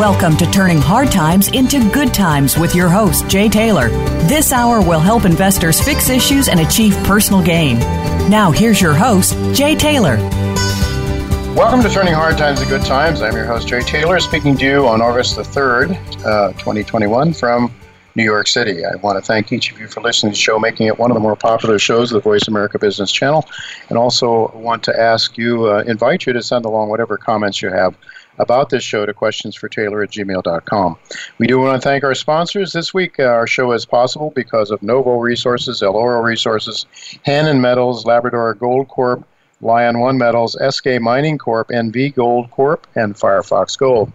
Welcome to Turning Hard Times into Good Times with your host, Jay Taylor. This hour will help investors fix issues and achieve personal gain. Now, here's your host, Jay Taylor. Welcome to Turning Hard Times into Good Times. I'm your host, Jay Taylor, speaking to you on August the 3rd, uh, 2021, from New York City. I want to thank each of you for listening to the show, making it one of the more popular shows of the Voice America Business Channel, and also want to ask you, uh, invite you to send along whatever comments you have about this show to questionsfortaylor at gmail.com. We do want to thank our sponsors. This week, uh, our show is possible because of Novo Resources, Eloro Resources, Hannan Metals, Labrador Gold Corp, Lion One Metals, Eskay Mining Corp, NV Gold Corp, and Firefox Gold.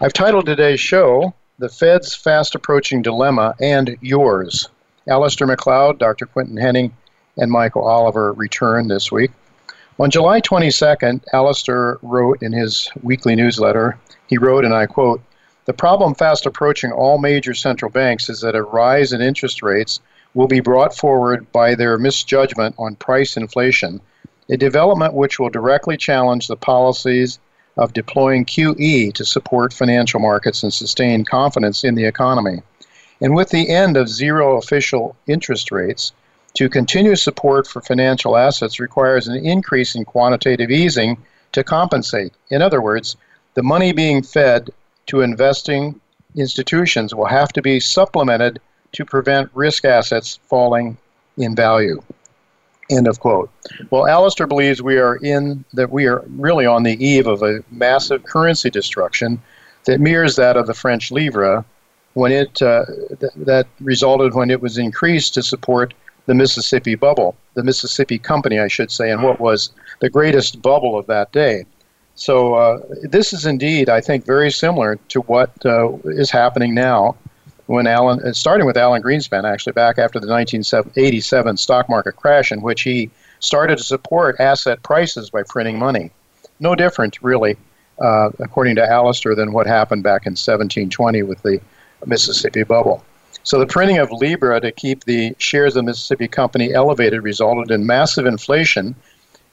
I've titled today's show, The Fed's Fast Approaching Dilemma and Yours. Alasdair Macleod, Dr. Quinton Hennigh, and Michael Oliver return this week. On July 22nd, Alasdair wrote in his weekly newsletter, he wrote, and I quote, The problem fast approaching all major central banks is that a rise in interest rates will be brought forward by their misjudgment on price inflation, a development which will directly challenge the policies of deploying QE to support financial markets and sustain confidence in the economy. And with the end of zero official interest rates, to continue support for financial assets requires an increase in quantitative easing to compensate. In other words, the money being fed to investing institutions will have to be supplemented to prevent risk assets falling in value. End of quote. Well, Alasdair believes we are in that we are really on the eve of a massive currency destruction that mirrors that of the French livre when it uh, th- that resulted when it was increased to support the Mississippi bubble, the Mississippi Company, I should say, and what was the greatest bubble of that day. So uh, this is indeed, I think, very similar to what uh, is happening now. When Alan, uh, starting with Alan Greenspan, actually back after the 1987 stock market crash, in which he started to support asset prices by printing money. No different, really, uh, according to Alasdair, than what happened back in 1720 with the Mississippi bubble. So the printing of Libra to keep the shares of the Mississippi Company elevated resulted in massive inflation.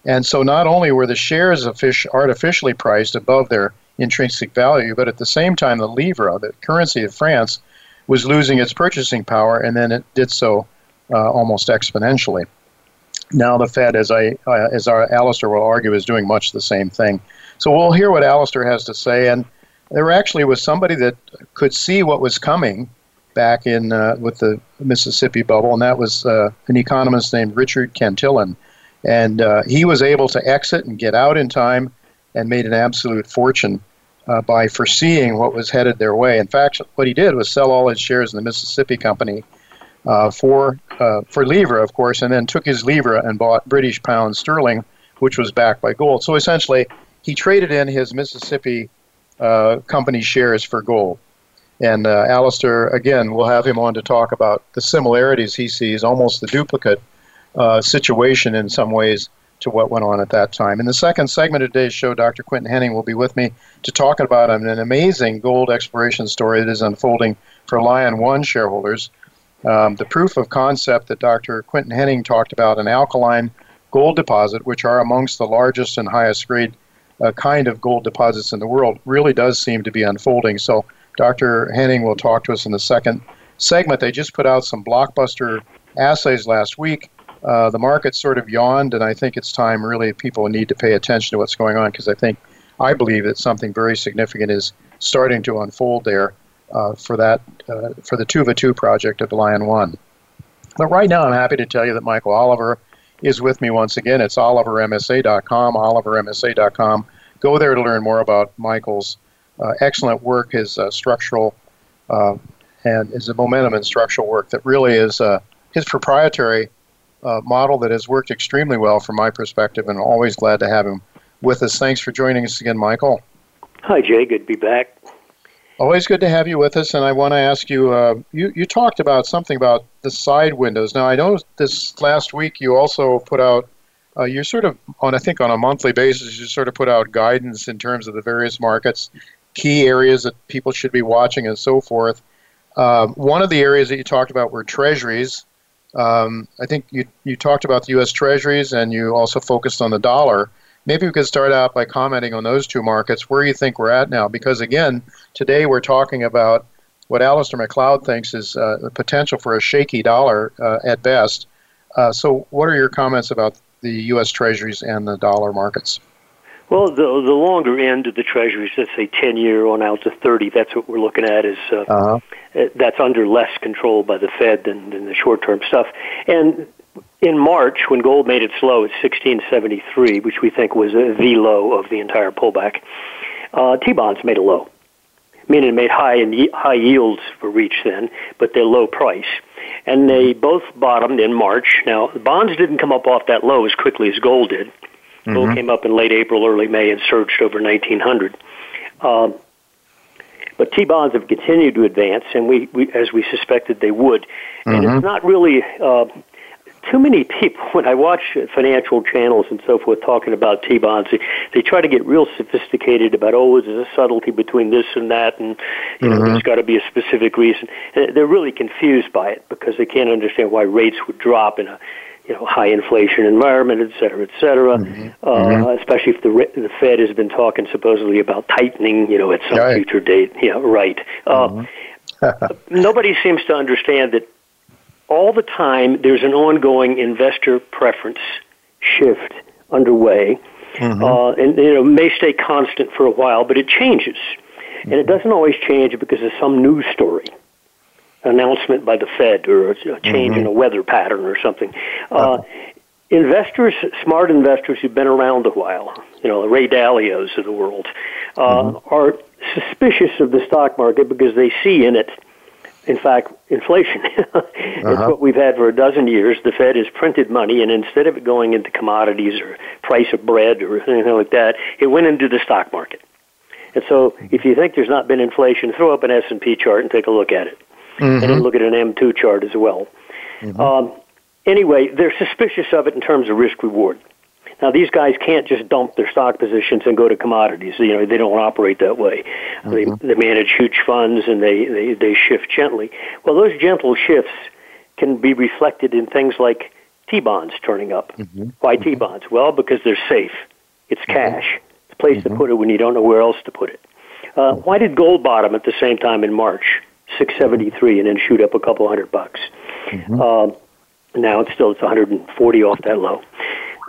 And so not only were the shares of fish artificially priced above their intrinsic value, but at the same time, the livre, the currency of France, was losing its purchasing power, and then it did so uh, almost exponentially. Now the Fed, as I uh, as our Alasdair will argue, is doing much the same thing. So we'll hear what Alasdair has to say, and there actually was somebody that could see what was coming back in uh, with the Mississippi bubble, and that was uh, an economist named Richard Cantillon. And uh, he was able to exit and get out in time and made an absolute fortune uh, by foreseeing what was headed their way. In fact, what he did was sell all his shares in the Mississippi Company uh, for, uh, for livre, of course, and then took his livre and bought British pound sterling, which was backed by gold. So essentially, he traded in his Mississippi company shares for gold. And uh, Alasdair, again, we'll have him on to talk about the similarities he sees, almost the duplicate uh, situation in some ways to what went on at that time. In the second segment of today's show, Dr. Quinton Hennigh will be with me to talk about an, an amazing gold exploration story that is unfolding for Lion One shareholders. Um, the proof of concept that Dr. Quinton Hennigh talked about, an alkaline gold deposit, which are amongst the largest and highest grade uh, kind of gold deposits in the world, really does seem to be unfolding. So Dr. Hennigh will talk to us in the second segment. They just put out some blockbuster assays last week. Uh, the market sort of yawned, and I think it's time really people need to pay attention to what's going on because I think, I believe that something very significant is starting to unfold there uh, for that uh, for the Tuvatu project of Lion One. But right now, I'm happy to tell you that Michael Oliver is with me once again. It's olivermsa.com, olivermsa.com. Go there to learn more about Michael's excellent work, is uh, structural uh, and a momentum and structural work that really is uh, his proprietary uh, model that has worked extremely well from my perspective, and always glad to have him with us. Thanks for joining us again, Michael. Hi, Jay. Good to be back. Always good to have you with us, and I want to ask you. Uh, you you talked about something about the side windows. Now I know this last week you also put out. Uh, you're sort of on, I think, on a monthly basis. You sort of put out guidance in terms of the various markets, key areas that people should be watching, and so forth. Um, one of the areas that you talked about were treasuries. Um, I think you you talked about the U.S. Treasuries, and you also focused on the dollar maybe we could start out by commenting on those two markets, where you think we're at now. Because again, today we're talking about what Alasdair Macleod thinks is uh, the potential for a shaky dollar uh, at best. Uh, so, what are your comments about the U.S. Treasuries and the dollar markets? Well, the the longer end of the Treasuries, let's say ten year on out to thirty, that's what we're looking at. Is uh, uh-huh. Uh, that's under less control by the Fed than, than the short term stuff. And in March, when gold made its low at 1673, which we think was the low of the entire pullback, uh, T-bonds made a low, meaning it made high and high yields were reached then, but they're low price. And they both bottomed in March. Now, the bonds didn't come up off that low as quickly as gold did. Mm-hmm. Gold came up in late April, early May, and surged over 1900. Um, but T-bonds have continued to advance, and we, we as we suspected they would. And mm-hmm. it's not really uh, too many people, when I watch financial channels and so forth talking about T bonds, they, they try to get real sophisticated about, oh, there's a subtlety between this and that, and you know, mm-hmm. there's got to be a specific reason. And they're really confused by it because they can't understand why rates would drop in a you know high inflation environment, et cetera, et cetera. Mm-hmm. Uh, mm-hmm. Especially if the the Fed has been talking supposedly about tightening, you know, at some right. future date. Yeah, right. Uh, mm-hmm. nobody seems to understand that all the time there's an ongoing investor preference shift underway. Mm-hmm. Uh, and you know may stay constant for a while, but it changes, mm-hmm. and it doesn't always change because of some news story, announcement by the Fed, or a change mm-hmm. in a weather pattern or something. Uh, investors, smart investors who've been around a while, you know, the Ray Dalios of the world, uh, mm-hmm. are suspicious of the stock market because they see in it in fact, inflation. it's uh-huh. what we've had for a dozen years. The Fed has printed money, and instead of it going into commodities or price of bread or anything like that, it went into the stock market. And so, if you think there's not been inflation, throw up an S and P chart and take a look at it, mm-hmm. and then look at an M2 chart as well. Mm-hmm. Um, anyway, they're suspicious of it in terms of risk reward. Now these guys can't just dump their stock positions and go to commodities. You know, they don't operate that way. Mm-hmm. They they manage huge funds and they, they they shift gently. Well, those gentle shifts can be reflected in things like T-bonds turning up. Mm-hmm. Why mm-hmm. T-bonds? Well, because they're safe. It's mm-hmm. cash. It's a place to mm-hmm. put it when you don't know where else to put it. Uh, why did gold bottom at the same time in March, 673, and then shoot up a couple hundred bucks? Uh, now it's still it's 140 off that low.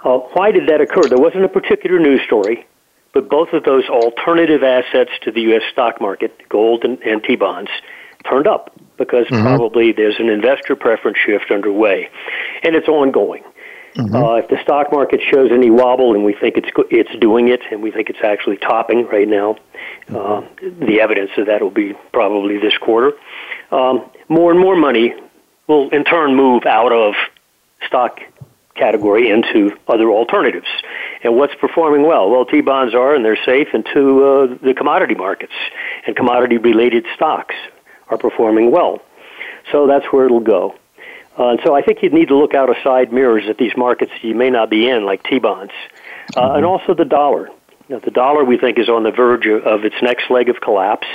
Uh, why did that occur? There wasn't a particular news story, but both of those alternative assets to the U.S. stock market, gold and, and T bonds, turned up because mm-hmm. probably there's an investor preference shift underway, and it's ongoing. Mm-hmm. Uh, if the stock market shows any wobble, and we think it's it's doing it, and we think it's actually topping right now, uh, the evidence of that will be probably this quarter. Um, more and more money will in turn move out of stock category into other alternatives. And what's performing well? Well, T bonds are, and they're safe, into uh, the commodity markets, and commodity related stocks are performing well. So that's where it'll go. Uh, and so I think you'd need to look out of side mirrors at these markets you may not be in, like T bonds, uh, mm-hmm. and also the dollar. Now, the dollar we think is on the verge of, of its next leg of collapse.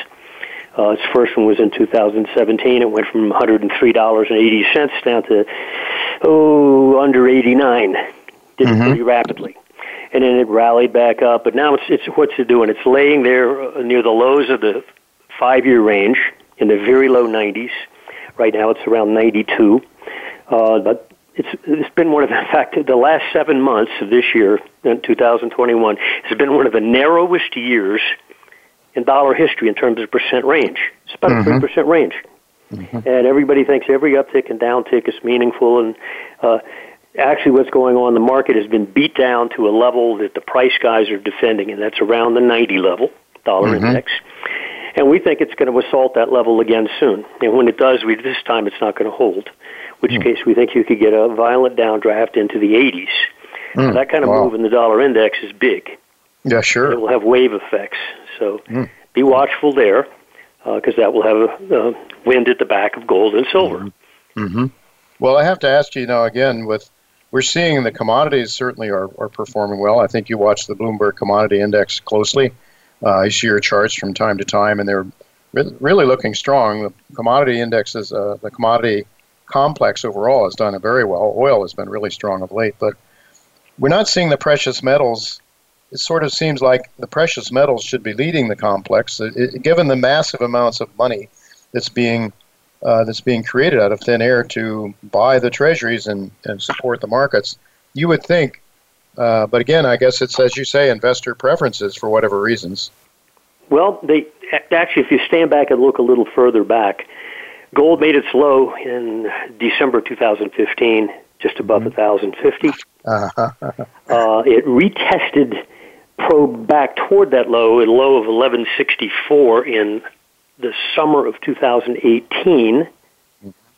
Uh, its first one was in 2017. It went from $103.80 down to, oh, under 89. Did mm-hmm. pretty rapidly. And then it rallied back up. But now it's, it's what's it doing? It's laying there uh, near the lows of the five year range in the very low 90s. Right now it's around 92. Uh, but it's, it's been one of, in fact, the last seven months of this year, in 2021, has been one of the narrowest years in dollar history in terms of percent range. It's about mm-hmm. a 3 percent range. Mm-hmm. And everybody thinks every uptick and downtick is meaningful. And uh, actually what's going on. The market has been beat down to a level that the price guys are defending, and that's around the 90 level, dollar mm-hmm. index. And we think it's going to assault that level again soon. And when it does, we, this time it's not going to hold, which mm. case we think you could get a violent downdraft into the 80s. Mm. that kind of wow. move in the dollar index is big. Yeah, sure. It will have wave effects. So mm. be watchful there because uh, that will have a, wind at the back of gold and silver. Mm-hmm. mm-hmm. Well, I have to ask you now again with we're seeing the commodities certainly are, are performing well. I think you watch the Bloomberg Commodity Index closely. Uh, I see your charts from time to time, and they're re- really looking strong. The commodity indexes, uh, the commodity complex overall has done very well. Oil has been really strong of late, but we're not seeing the precious metals. It sort of seems like the precious metals should be leading the complex, it, it, given the massive amounts of money that's being uh, that's being created out of thin air to buy the treasuries and, and support the markets. You would think, uh, but again, I guess it's as you say, investor preferences for whatever reasons. Well, they actually, if you stand back and look a little further back, gold made its low in December 2015, just above mm-hmm. 1,050. Uh-huh. uh, it retested, probe back toward that low, a low of 1164 in the summer of 2018,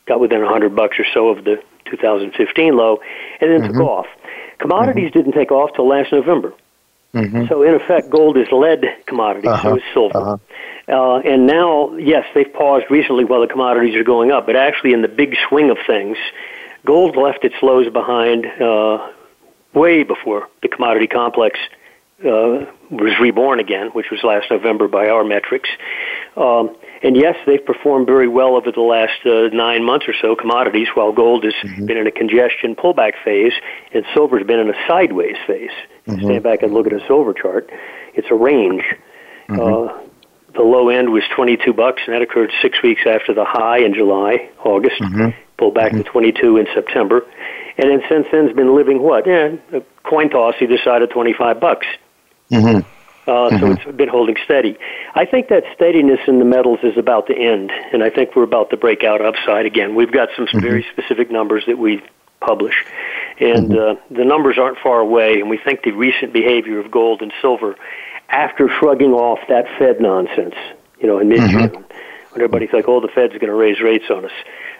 got within 100 bucks or so of the 2015 low, and then mm-hmm. took off. Commodities mm-hmm. didn't take off till last November. Mm-hmm. So in effect, gold is lead commodity, uh-huh. so is silver. Uh-huh. Uh, and now, yes, they've paused recently while the commodities are going up, but actually, in the big swing of things, gold left its lows behind uh, way before the commodity complex uh, was reborn again, which was last November by our metrics. Um, and yes, they've performed very well over the last uh, nine months or so, commodities, while gold has mm-hmm. been in a congestion pullback phase and silver's been in a sideways phase. Mm-hmm. Stand back and look at a silver chart. It's a range. Mm-hmm. Uh, the low end was 22 bucks, and that occurred six weeks after the high in July, August. Mm-hmm. Pulled back to mm-hmm. 22 in September, and then since then has been living what? Yeah, a coin toss either side of 25 bucks. Mm-hmm. Uh, mm-hmm. So it's been holding steady. I think that steadiness in the metals is about to end, and I think we're about to break out upside again. We've got some mm-hmm. very specific numbers that we publish, and mm-hmm. uh, the numbers aren't far away. And we think the recent behavior of gold and silver, after shrugging off that Fed nonsense, you know, in mid June, mm-hmm. when everybody's like, "Oh, the Fed's going to raise rates on us,"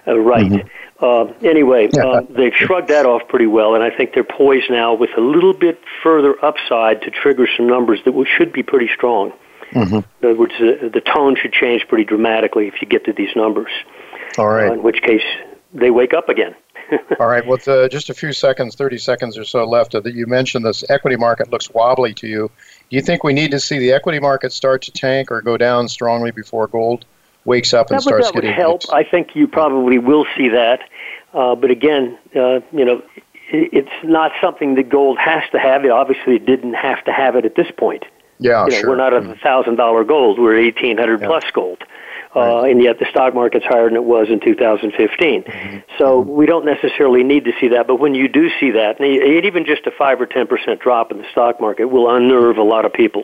uh, right? Mm-hmm. Uh, anyway, uh, they've shrugged that off pretty well, and I think they're poised now with a little bit further upside to trigger some numbers that should be pretty strong. Mm-hmm. In other words, the, the tone should change pretty dramatically if you get to these numbers. All right. Uh, in which case, they wake up again. All right. With uh, just a few seconds, 30 seconds or so left, uh, that you mentioned this equity market looks wobbly to you. Do you think we need to see the equity market start to tank or go down strongly before gold wakes up and that starts would, that getting? Would help. I think you probably will see that. Uh, but again, uh, you know, it's not something that gold has to have. It obviously didn't have to have it at this point. Yeah, you know, sure. We're not at a thousand dollar gold. We're eighteen hundred yeah. plus gold. Uh, right. and yet the stock market's higher than it was in 2015. Mm-hmm. So we don't necessarily need to see that, but when you do see that, and even just a five or ten percent drop in the stock market will unnerve a lot of people.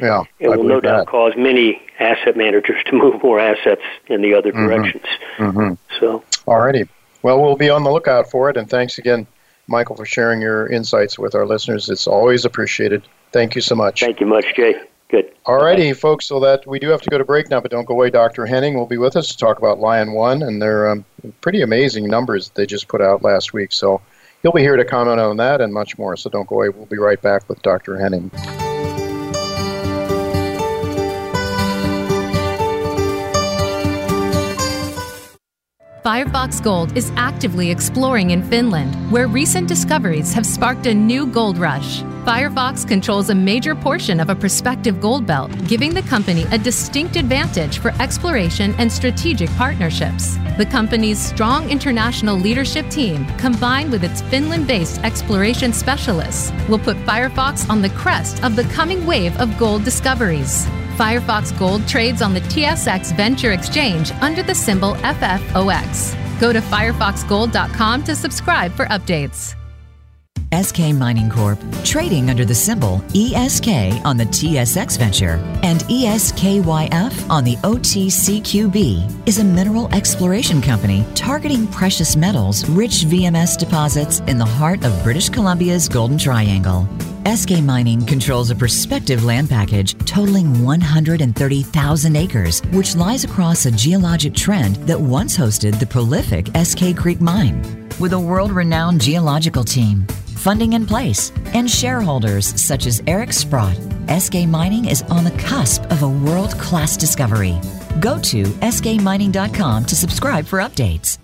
Yeah, it will no doubt cause many asset managers to move more assets in the other mm-hmm. directions. Mm-hmm. So, alrighty. Well, we'll be on the lookout for it. And thanks again, Michael, for sharing your insights with our listeners. It's always appreciated. Thank you so much. Thank you much, Jay. Good. All righty, folks. So that we do have to go to break now, but don't go away. Dr. Hennigh will be with us to talk about Lion One and their um, pretty amazing numbers they just put out last week. So he'll be here to comment on that and much more. So don't go away. We'll be right back with Dr. Hennigh. Firefox Gold is actively exploring in Finland, where recent discoveries have sparked a new gold rush. Firefox controls a major portion of a prospective gold belt, giving the company a distinct advantage for exploration and strategic partnerships. The company's strong international leadership team, combined with its Finland based exploration specialists, will put Firefox on the crest of the coming wave of gold discoveries. Firefox Gold trades on the TSX Venture Exchange under the symbol FFOX. Go to firefoxgold.com to subscribe for updates. Eskay Mining Corp, trading under the symbol ESK on the TSX Venture and ESKYF on the OTCQB, is a mineral exploration company targeting precious metals rich VMS deposits in the heart of British Columbia's Golden Triangle. Eskay Mining controls a prospective land package totaling 130,000 acres, which lies across a geologic trend that once hosted the prolific Eskay Creek Mine. With a world renowned geological team, funding in place, and shareholders such as Eric Sprott, Eskay Mining is on the cusp of a world class discovery. Go to skmining.com to subscribe for updates.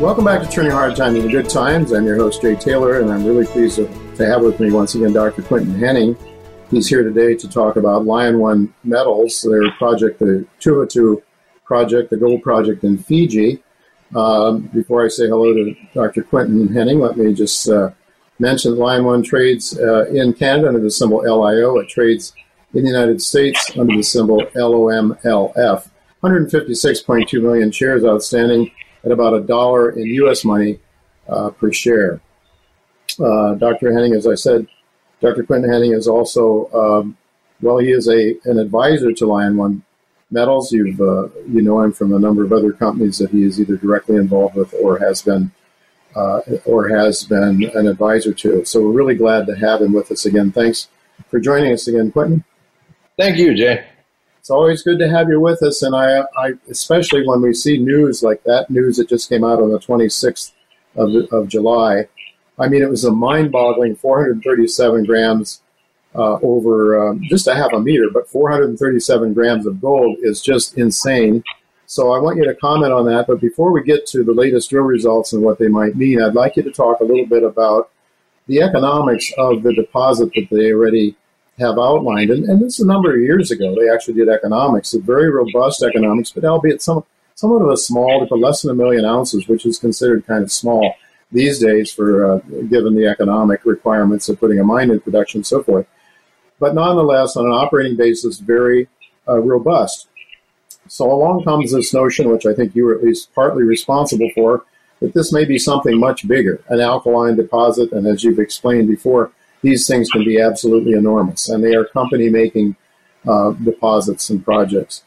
Welcome back to Turning Hard Times into Good Times. I'm your host, Jay Taylor, and I'm really pleased to, to have with me once again Dr. Quinton Hennigh. He's here today to talk about Lion One Metals, their project, the Tuvatu project, the gold project in Fiji. Um, before I say hello to Dr. Quinton Hennigh, let me just uh, mention Lion One trades uh, in Canada under the symbol LIO. It trades in the United States under the symbol LOMLF. 156.2 million shares outstanding at about a dollar in U.S. money uh, per share. Uh, Dr. Hennigh, as I said, Dr. Quinton Hennigh is also, um, well, he is a an advisor to Lion One Metals. You've uh, you know him from a number of other companies that he is either directly involved with or has been uh, or has been an advisor to. So we're really glad to have him with us again. Thanks for joining us again, Quinton. Thank you, Jay it's always good to have you with us. And I, I, especially when we see news like that news that just came out on the 26th of, of July. I mean, it was a mind-boggling 437 grams uh, over um, just a half a meter, but 437 grams of gold is just insane. So I want you to comment on that. But before we get to the latest drill results and what they might mean, I'd like you to talk a little bit about the economics of the deposit that they already have outlined, and, and this is a number of years ago, they actually did economics, a very robust economics, but albeit some, somewhat of a small, for less than a million ounces, which is considered kind of small these days for uh, given the economic requirements of putting a mine in production and so forth. But nonetheless, on an operating basis, very uh, robust. So along comes this notion, which I think you were at least partly responsible for, that this may be something much bigger, an alkaline deposit, and as you've explained before, these things can be absolutely enormous, and they are company making uh, deposits and projects.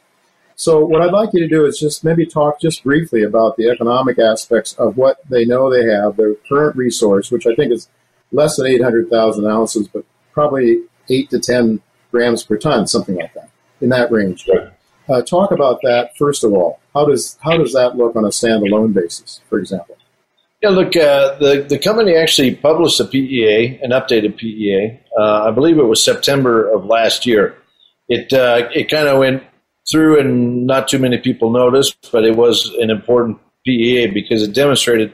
So, what I'd like you to do is just maybe talk just briefly about the economic aspects of what they know they have, their current resource, which I think is less than 800,000 ounces, but probably 8 to 10 grams per ton, something like that, in that range. Uh, talk about that first of all. How does how does that look on a standalone basis, for example? Yeah, look, uh, the the company actually published a PEA, an updated PEA. Uh, I believe it was September of last year. It uh, it kind of went through, and not too many people noticed, but it was an important PEA because it demonstrated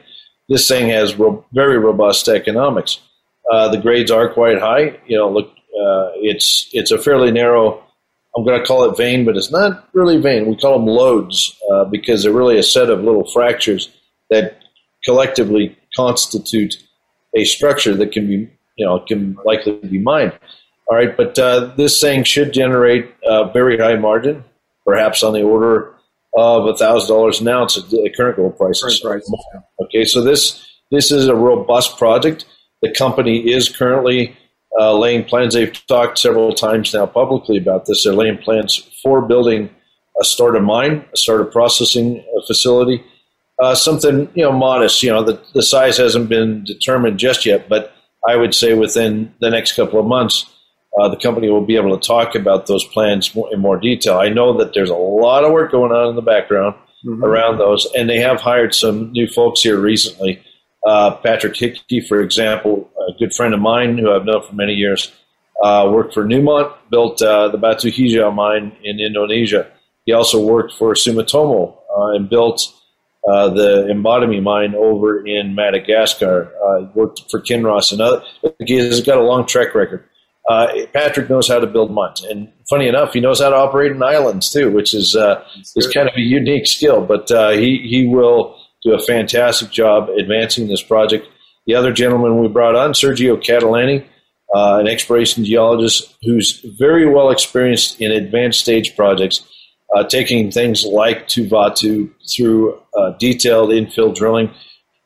this thing has ro- very robust economics. Uh, the grades are quite high. You know, look, uh, it's it's a fairly narrow. I'm going to call it vein, but it's not really vein. We call them lodes uh, because they're really a set of little fractures that collectively constitute a structure that can be, you know, can likely be mined. All right, but uh, this thing should generate a very high margin, perhaps on the order of thousand dollars an ounce at the current gold prices. Current prices yeah. Okay, so this this is a robust project. The company is currently uh, laying plans. They've talked several times now publicly about this. They're laying plans for building a starter mine, a starter processing uh, facility, uh, something you know modest. You know, the the size hasn't been determined just yet, but I would say within the next couple of months, uh, the company will be able to talk about those plans in more detail. I know that there's a lot of work going on in the background mm-hmm. around those, and they have hired some new folks here recently. Uh, Patrick Hickey, for example, a good friend of mine who I've known for many years, uh, worked for Newmont, built uh, the Batu Hijau mine in Indonesia he also worked for Sumitomo uh, and built uh, the Ambatovy mine over in Madagascar. Uh, worked for Kinross and other. He's got a long track record. Uh, Patrick knows how to build mines, and funny enough, he knows how to operate in islands too, which is uh, is kind of a unique skill. But uh, he he will do a fantastic job advancing this project. The other gentleman we brought on, Sergio Cattalani, uh, an exploration geologist who's very well experienced in advanced stage projects uh, taking things like Tuvatu through uh, detailed infill drilling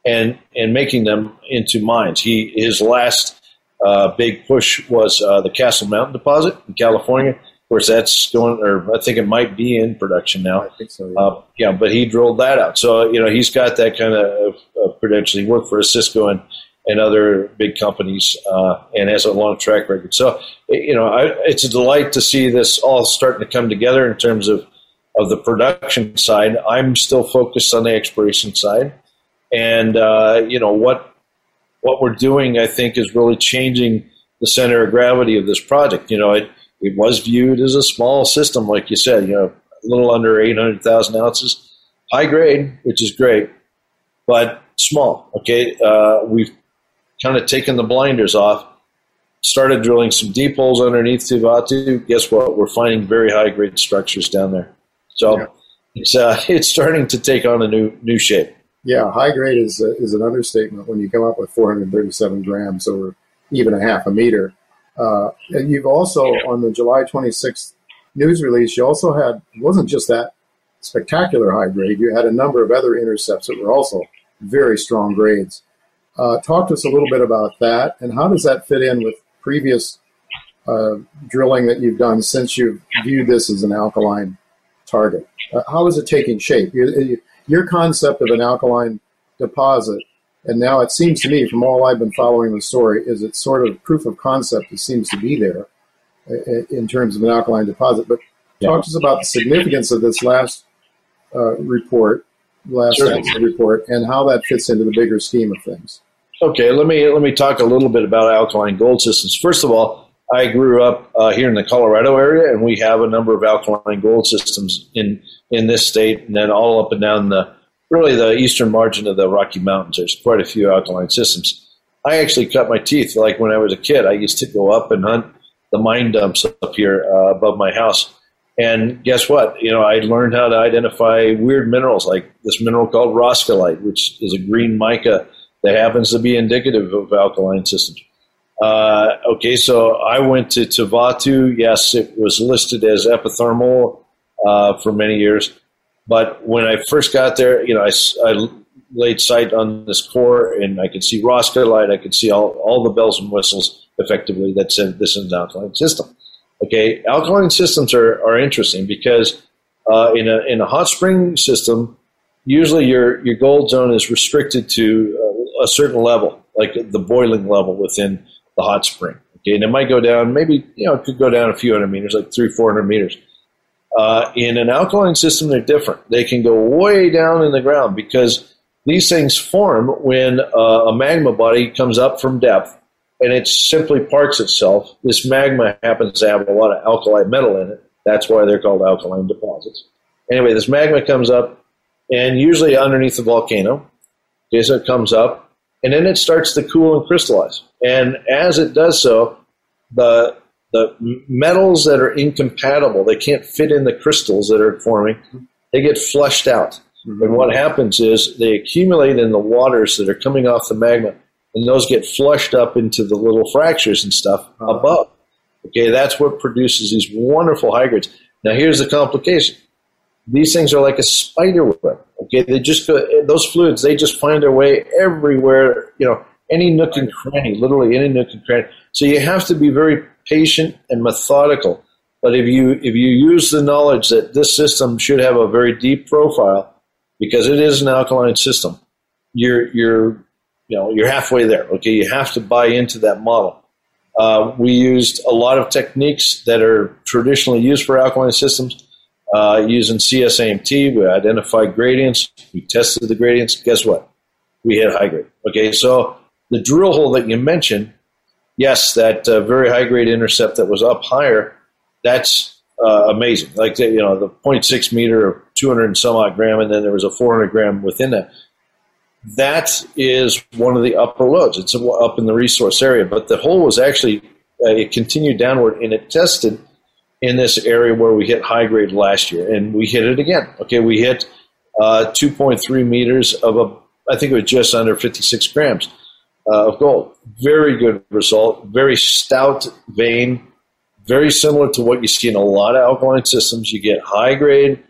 and and making them into mines. He his last uh, big push was uh, the Castle Mountain deposit in California. Of course, that's going, or I think it might be in production now. I think so. Yeah, uh, yeah but he drilled that out. So you know he's got that kind of credential. He worked for Osisko and and other big companies, uh, and has a long track record. So, you know, I, it's a delight to see this all starting to come together in terms of of the production side. I'm still focused on the exploration side, and uh, you know what what we're doing, I think, is really changing the center of gravity of this project. You know, it it was viewed as a small system, like you said. You know, a little under 800,000 ounces, high grade, which is great, but small. Okay, uh, we've kind of taken the blinders off. Started drilling some deep holes underneath Tuvatu. Guess what? We're finding very high grade structures down there. So yeah. it's uh, it's starting to take on a new new shape. Yeah, high grade is uh, is an understatement when you come up with 437 grams over even a half a meter. Uh, and you've also on the July 26th news release, you also had it wasn't just that spectacular high grade. You had a number of other intercepts that were also very strong grades. Uh, talk to us a little bit about that, and how does that fit in with previous uh, drilling that you've done since you've viewed this as an alkaline target? Uh, how is it taking shape? Your, your concept of an alkaline deposit, and now it seems to me, from all I've been following the story, is it's sort of proof of concept that seems to be there uh, in terms of an alkaline deposit. But talk to us about the significance of this last uh, report, last sure. report, and how that fits into the bigger scheme of things. Okay, let me let me talk a little bit about alkaline gold systems. First of all, I grew up uh, here in the Colorado area, and we have a number of alkaline gold systems in in this state, and then all up and down the really the eastern margin of the Rocky Mountains. There's quite a few alkaline systems. I actually cut my teeth like when I was a kid. I used to go up and hunt the mine dumps up here uh, above my house. And guess what? You know, I learned how to identify weird minerals like this mineral called roscoelite, which is a green mica that happens to be indicative of alkaline systems. Uh, okay, so I went to Tuvatu. Yes, it was listed as epithermal uh, for many years. But when I first got there, you know, I, I laid sight on this core and I could see roscoelite. I could see all, all the bells and whistles effectively that said this is an alkaline system. Okay, alkaline systems are, are interesting because uh, in, a, in a hot spring system, usually your, your gold zone is restricted to a certain level, like the boiling level within the hot spring. Okay, and it might go down, maybe you know, it could go down a few hundred meters, like three, four hundred meters. Uh, in an alkaline system, they're different. They can go way down in the ground because these things form when uh, a magma body comes up from depth and it simply parks itself. This magma happens to have a lot of alkali metal in it. That's why they're called alkaline deposits. Anyway, this magma comes up, and usually underneath the volcano. Okay, so it comes up, and then it starts to cool and crystallize. And as it does so, the the metals that are incompatible, they can't fit in the crystals that are forming, they get flushed out. Mm-hmm. And what happens is they accumulate in the waters that are coming off the magma, and those get flushed up into the little fractures and stuff uh-huh. above. Okay, that's what produces these wonderful grades. Now, here's the complication these things are like a spider web. Okay, they just go, those fluids, they just find their way everywhere, you know, any nook and cranny, literally any nook and cranny. So you have to be very patient and methodical. But if you if you use the knowledge that this system should have a very deep profile, because it is an alkaline system, you're you're you know you're halfway there. Okay, you have to buy into that model. Uh, we used a lot of techniques that are traditionally used for alkaline systems. Uh, using CSAMT, we identified gradients, we tested the gradients. Guess what? We hit high grade. Okay, so the drill hole that you mentioned, yes, that uh, very high grade intercept that was up higher, that's uh, amazing. Like you know the 0.6 meter of 200 and some odd gram, and then there was a 400 gram within that. That is one of the upper lodes. It's up in the resource area, but the hole was actually uh, it continued downward, and it tested in this area where we hit high grade last year, and we hit it again. Okay, we hit uh, 2.3 meters of a, I think it was just under 56 grams uh, of gold. Very good result. Very stout vein. Very similar to what you see in a lot of alkaline systems. You get high grade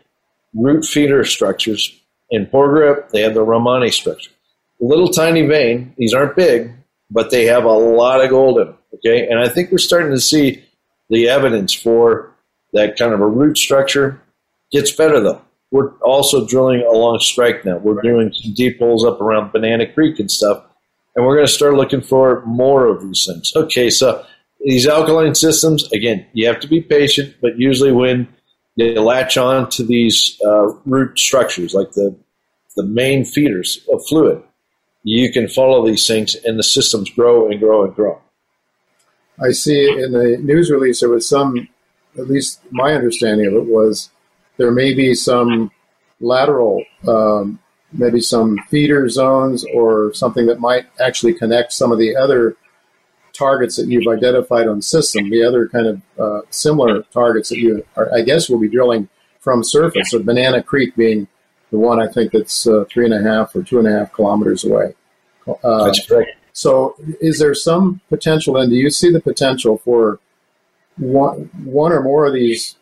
root feeder structures. In Porgera, they have the Romane structure. Little tiny vein. These aren't big, but they have a lot of gold in them. Okay, and I think we're starting to see the evidence for that kind of a root structure. Gets better though. We're also drilling along strike now. We're doing some deep holes up around Banana Creek and stuff, and we're going to start looking for more of these things. Okay, so these alkaline systems, again, you have to be patient, but usually when they latch on to these uh, root structures, like the the main feeders of fluid, you can follow these things, and the systems grow and grow and grow. I see in the news release there was some, at least my understanding of it was, there may be some lateral, um, maybe some feeder zones or something that might actually connect some of the other targets that you've identified on system, the other kind of uh, similar targets that you, are, I guess, will be drilling from surface. So Banana Creek being the one I think that's uh, three and a half or two and a half kilometers away. Uh, that's correct. So, is there some potential, and do you see the potential for one, one or more of these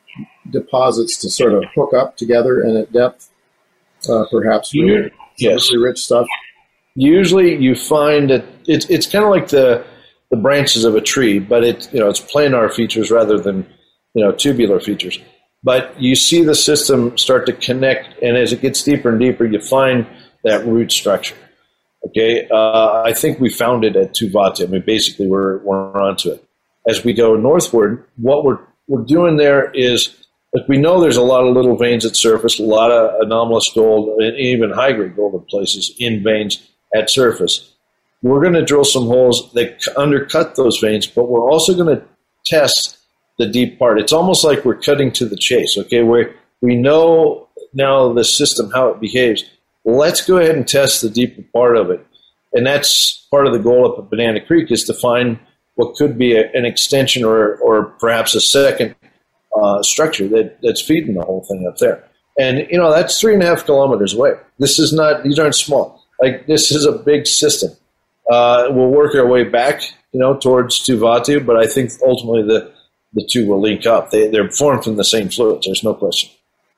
deposits to sort of hook up together and at depth, uh, perhaps really yes. rich stuff? Usually, you find that it's it's kind of like the the branches of a tree, but it you know it's planar features rather than you know tubular features. But you see the system start to connect, and as it gets deeper and deeper, you find that root structure. Okay, uh, I think we found it at Tuvatu. I mean, basically, we're we're onto it. As we go northward, what we're we're doing there is like we know there's a lot of little veins at surface, a lot of anomalous gold, and even high grade gold in places in veins at surface. We're going to drill some holes that undercut those veins, but we're also going to test the deep part. It's almost like we're cutting to the chase. Okay, where we know now the system how it behaves. Let's go ahead and test the deeper part of it, and that's part of the goal up at Banana Creek is to find what could be a, an extension or or perhaps a second uh, structure that, that's feeding the whole thing up there. And you know that's three and a half kilometers away. This is not; these aren't small. Like this is a big system. Uh, we'll work our way back, you know, towards Tuvatu, but I think ultimately the the two will link up. They, they're formed from the same fluids. There's no question.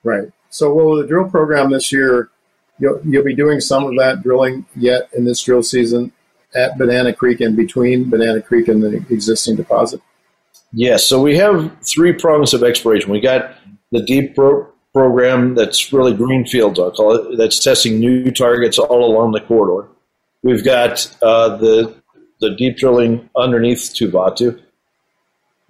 Right. So, will the drill program this year? You'll, you'll be doing some of that drilling yet in this drill season at Banana Creek and between Banana Creek and the existing deposit. Yes. So we have three prongs of exploration. We got the deep pro- program that's really greenfields, I'll call it, that's testing new targets all along the corridor. We've got uh, the the deep drilling underneath Tuvatu.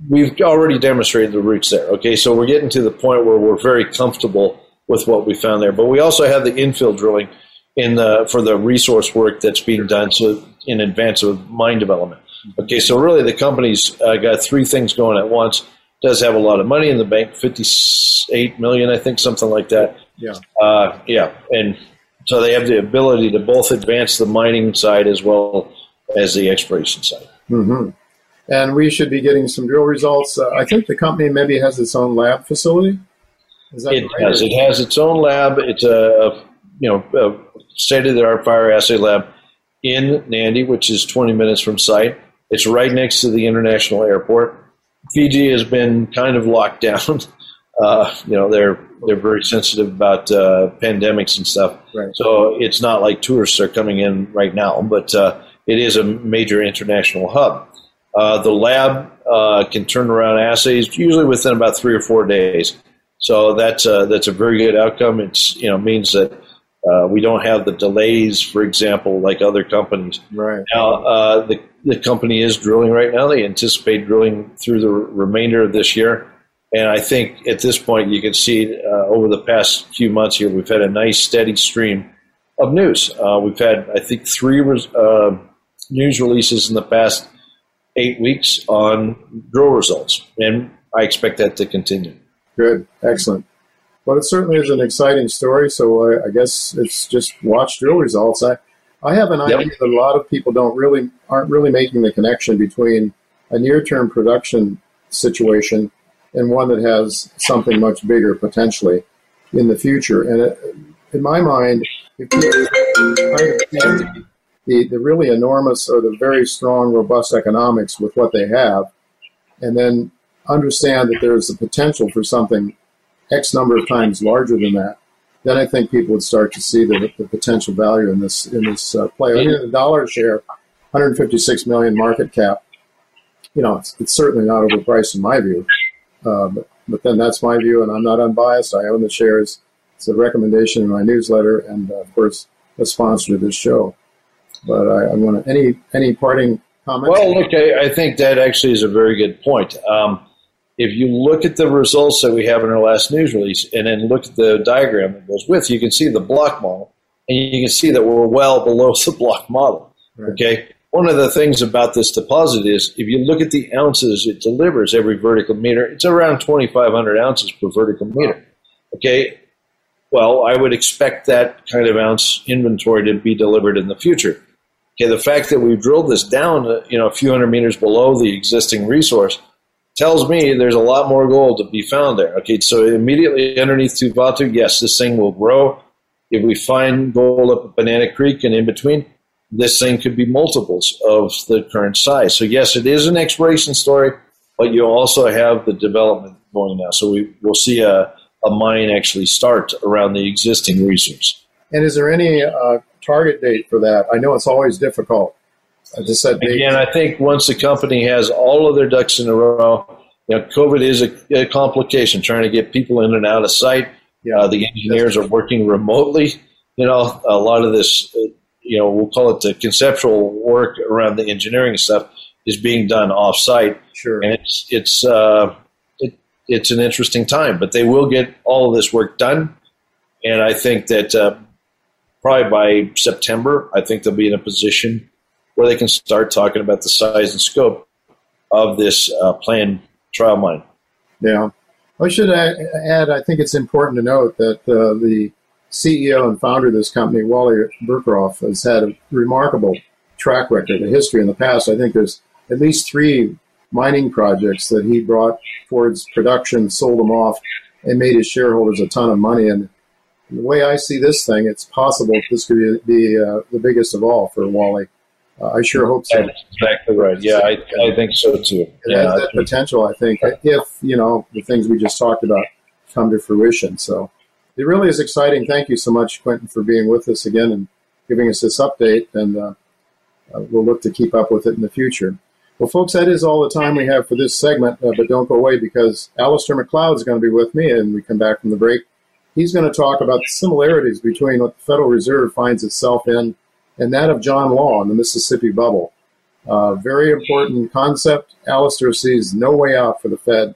We've already demonstrated the roots there. Okay, so we're getting to the point where we're very comfortable with what we found there. But we also have the infill drilling in the for the resource work that's being done so in advance of mine development. Okay, so really the company's uh, got three things going at once. Does have a lot of money in the bank, fifty-eight million, I think, something like that. Yeah, uh, yeah, and so they have the ability to both advance the mining side as well as the exploration side. Mm-hmm. And we should be getting some drill results. Uh, I think the company maybe has its own lab facility. It right? has. It has its own lab. It's a, you know a state of the art fire assay lab in Nadi, which is 20 minutes from site. It's right next to the international airport. Fiji has been kind of locked down. Uh, you know, they're they're very sensitive about uh, pandemics and stuff. Right. So it's not like tourists are coming in right now, but uh, it is a major international hub. Uh, the lab uh, can turn around assays usually within about three or four days. So that's a, that's a very good outcome. It's you know means that uh, we don't have the delays, for example, like other companies. Right. Now the the company is drilling right now. They anticipate drilling through the remainder of this year. And I think at this point, you can see uh, over the past few months here, we've had a nice steady stream of news. Uh, we've had, I think, three uh, news releases in the past eight weeks on drill results, and I expect that to continue. Good, excellent. Well, it certainly is an exciting story. So I, I guess it's just watch drill results. I, I have an idea that a lot of people don't really aren't really making the connection between a near-term production situation and one that has something much bigger potentially in the future. And it, in my mind, if you the, the really enormous or the very strong, robust economics with what they have, and then understand that there's the potential for something X number of times larger than that, then I think people would start to see the, the potential value in this in this uh, play. I mean, the dollar share, 156 million market cap. You know, it's, it's certainly not overpriced in my view, uh, but but then that's my view, and I'm not unbiased. I own the shares. It's a recommendation in my newsletter, and uh, of course, a sponsor of this show. But I, I want to any any parting comments. Well, look, I, I, think that actually is a very good point. Um, if you look at the results that we have in our last news release, and then look at the diagram that goes with, you can see the block model, and you can see that we're well below the block model. Right. Okay. One of the things about this deposit is if you look at the ounces it delivers every vertical meter, it's around 2,500 ounces per vertical meter. Okay, well, I would expect that kind of ounce inventory to be delivered in the future. Okay, the fact that we've drilled this down, uh, you know, a few hundred meters below the existing resource tells me there's a lot more gold to be found there. Okay, so immediately underneath Tuvatu, yes, this thing will grow. If we find gold up at Banana Creek and in between, this thing could be multiples of the current size. So yes, it is an exploration story, but you also have the development going now. So we will see a, a mine actually start around the existing resource. And is there any uh, target date for that? I know it's always difficult set dates. Again, I think once the company has all of their ducks in a row, you know, COVID is a, a complication trying to get people in and out of site. Yeah, uh, the engineers are working remotely. You know, a lot of this, you know, we'll call it the conceptual work around the engineering stuff is being done off site. Sure, and it's it's uh, it, it's an interesting time, but they will get all of this work done. And I think that uh, probably by September, I think they'll be in a position where they can start talking about the size and scope of this uh, planned trial mine. Yeah. I should add, I think it's important to note that uh, the CEO and founder of this company, Wally Berukoff, has had a remarkable track record, a history in the past. I think there's at least three mining projects that he brought towards production, sold them off, and made his shareholders a ton of money. And the way I see this thing, it's possible this could be uh, the biggest of all for Wally. I sure hope so. That's exactly right. Yeah, I, I think so too. It yeah, has that potential, I think, if, you know, the things we just talked about come to fruition. So it really is exciting. Thank you so much, Quinton, for being with us again and giving us this update. And uh, uh, we'll look to keep up with it in the future. Well, folks, that is all the time we have for this segment. Uh, but don't go away because Alasdair Macleod is going to be with me, and we come back from the break He's going to talk about the similarities between what the Federal Reserve finds itself in and that of John Law in the Mississippi bubble. Uh, very important concept. Alasdair sees no way out for the Fed,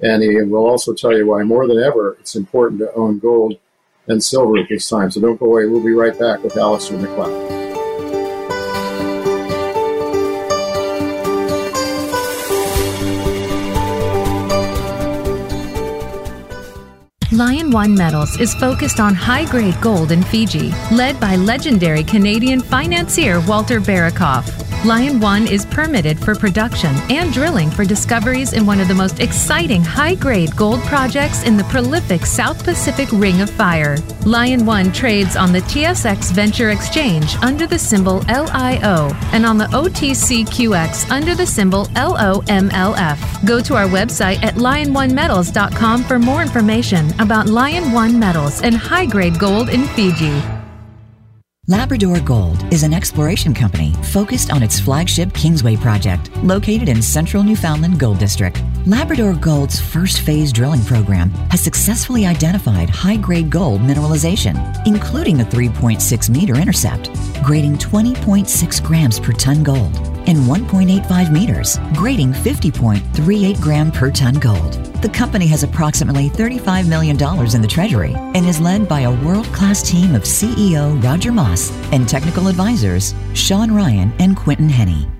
and he will also tell you why more than ever it's important to own gold and silver at this time. So don't go away. We'll be right back with Alasdair Macleod. One Metals is focused on high grade gold in Fiji, led by legendary Canadian financier Walter Berukoff. Lion One is permitted for production and drilling for discoveries in one of the most exciting high grade gold projects in the prolific South Pacific Ring of Fire. Lion One trades on the TSX Venture Exchange under the symbol LIO and on the OTCQX under the symbol LOMLF. Go to our website at liononemetals.com for more information about Lion One Metals and high grade gold in Fiji. Labrador Gold is an exploration company focused on its flagship Kingsway project, located in central Newfoundland Gold District. Labrador Gold's first phase drilling program has successfully identified high grade gold mineralization, including a 3.6 meter intercept, grading 20.6 grams per ton gold, and 1.85 meters, grading 50.38 gram per ton gold. The company has approximately $35 million in the treasury and is led by a world class team of CEO Roger Moss and technical advisors Shawn Ryan and Quinton Hennigh.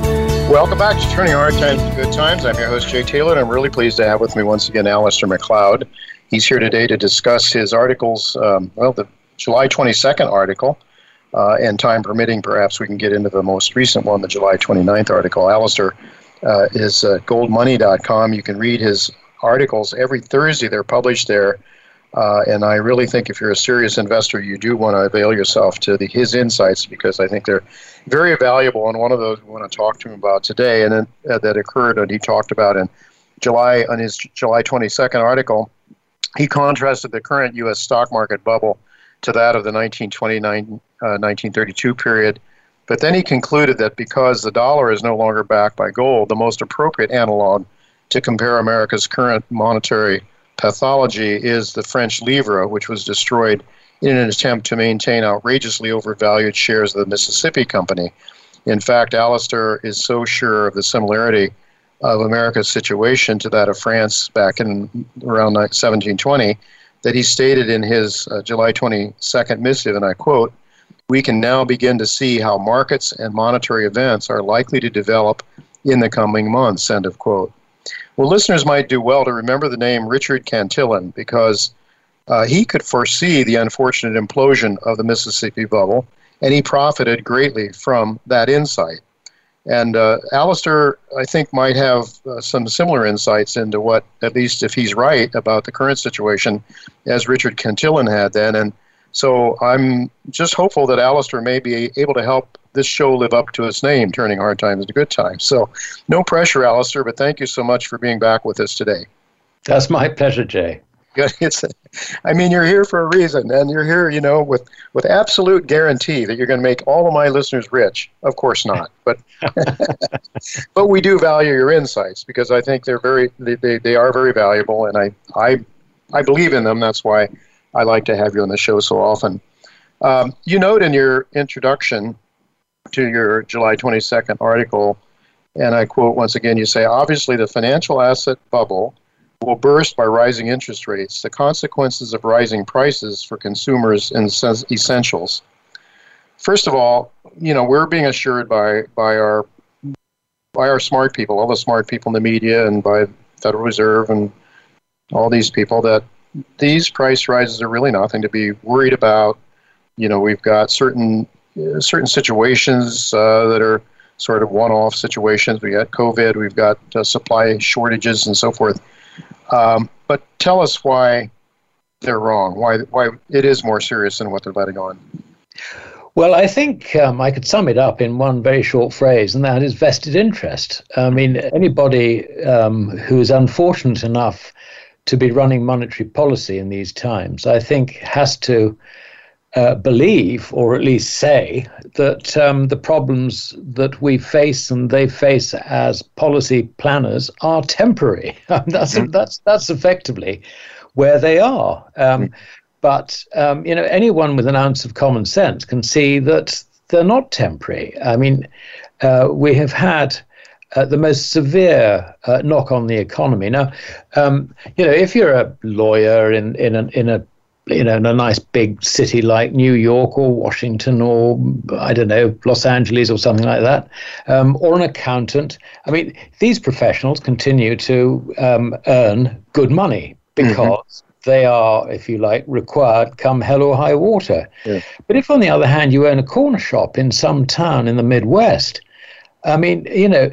Welcome back to Turning Hard Times to Good Times. I'm your host, Jay Taylor, and I'm really pleased to have with me once again Alasdair Macleod. He's here today to discuss his articles, um, well, the July 22nd article, uh, and time permitting, perhaps we can get into the most recent one, the July 29th article. Alasdair uh, is uh, goldmoney.com. You can read his articles every Thursday. They're published there. Uh, and I really think if you're a serious investor, you do want to avail yourself to the, his insights because I think they're very valuable. And one of those we want to talk to him about today, and then, uh, that occurred, and he talked about in July on his July 22nd article. He contrasted the current U.S. stock market bubble to that of the 1929 uh, 1932 period. But then he concluded that because the dollar is no longer backed by gold, the most appropriate analog to compare America's current monetary pathology is the French livre, which was destroyed in an attempt to maintain outrageously overvalued shares of the Mississippi Company. In fact, Alasdair is so sure of the similarity of America's situation to that of France back in around 1720 that he stated in his uh, July 22nd missive, and I quote, We can now begin to see how markets and monetary events are likely to develop in the coming months, end of quote. Well, listeners might do well to remember the name Richard Cantillon because uh, he could foresee the unfortunate implosion of the Mississippi bubble, and he profited greatly from that insight. And uh, Alasdair, I think, might have uh, some similar insights into what, at least if he's right about the current situation, as Richard Cantillon had then. And so I'm just hopeful that Alasdair may be able to help this show live up to its name, turning hard times into good times. So no pressure, Alasdair, but thank you so much for being back with us today. That's my pleasure, Jay. Good. It's, I mean, you're here for a reason, and you're here, you know, with with absolute guarantee that you're going to make all of my listeners rich. Of course not, but but we do value your insights because I think they're very they, they, they are very valuable, and I I I believe in them. That's why I like to have you on the show so often. Um, you note in your introduction to your July 22nd article, and I quote once again, you say, obviously the financial asset bubble will burst by rising interest rates, the consequences of rising prices for consumers and essentials. First of all, you know, we're being assured by, by our by our smart people, all the smart people in the media and by Federal Reserve and all these people that these price rises are really nothing to be worried about. You know, we've got certain certain situations uh, that are sort of one-off situations. We got COVID, we've got uh, supply shortages, and so forth. Um, but tell us why they're wrong. Why why it is more serious than what they're letting on. Well, I think um, I could sum it up in one very short phrase, and that is vested interest. I mean, anybody um, who is unfortunate enough to be running monetary policy in these times, I think, has to uh, believe, or at least say, that um, the problems that we face and they face as policy planners are temporary. that's mm. that's that's effectively where they are. Um, mm. But um, you know, anyone with an ounce of common sense can see that they're not temporary. I mean, uh, we have had. Uh, the most severe uh, knock on the economy. Now, um, you know, if you're a lawyer in in a, in a you know, in a nice big city like New York or Washington or I don't know, Los Angeles or something like that, um, or an accountant. I mean, these professionals continue to um, earn good money because mm-hmm. they are, if you like, required come hell or high water. Yeah. But if, on the other hand, you own a corner shop in some town in the Midwest, I mean, you know,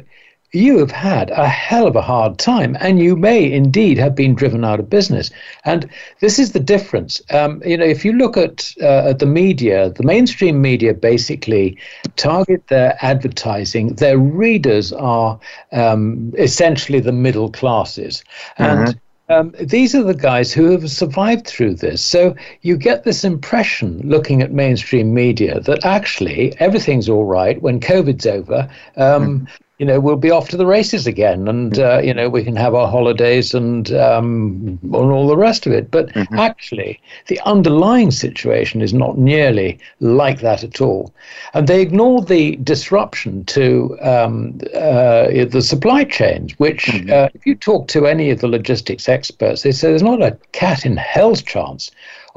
you have had a hell of a hard time, and you may indeed have been driven out of business. And this is the difference. Um, you know, if you look at uh, at the media, the mainstream media basically target their advertising. Their readers are um, essentially the middle classes, and. Mm-hmm. Um, these are the guys who have survived through this. So you get this impression looking at mainstream media that actually everything's all right when COVID's over. Um, mm you know, we'll be off to the races again, and uh, you know, we can have our holidays and um, and all the rest of it. But mm-hmm. actually, the underlying situation is not nearly like that at all, and they ignore the disruption to um, uh, the supply chains. Which, mm-hmm. uh, if you talk to any of the logistics experts, they say there's not a cat in hell's chance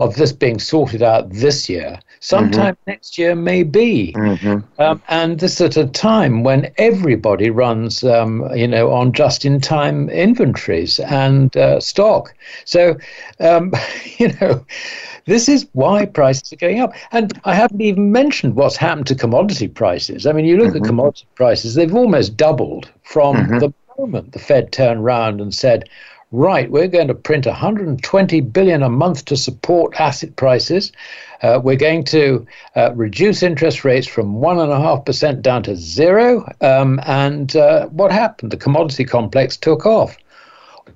of this being sorted out this year. Sometime mm-hmm. next year, maybe. Mm-hmm. Um, and this at a time when everybody runs, um, you know, on just-in-time inventories and uh, stock. So, um, you know, this is why prices are going up. And I haven't even mentioned what's happened to commodity prices. I mean, you look mm-hmm. at commodity prices; they've almost doubled from mm-hmm. the moment the Fed turned around and said, right, we're going to print 120 billion a month to support asset prices. Uh, we're going to uh, reduce interest rates from one and a half percent down to zero. Um, and uh, what happened? The commodity complex took off.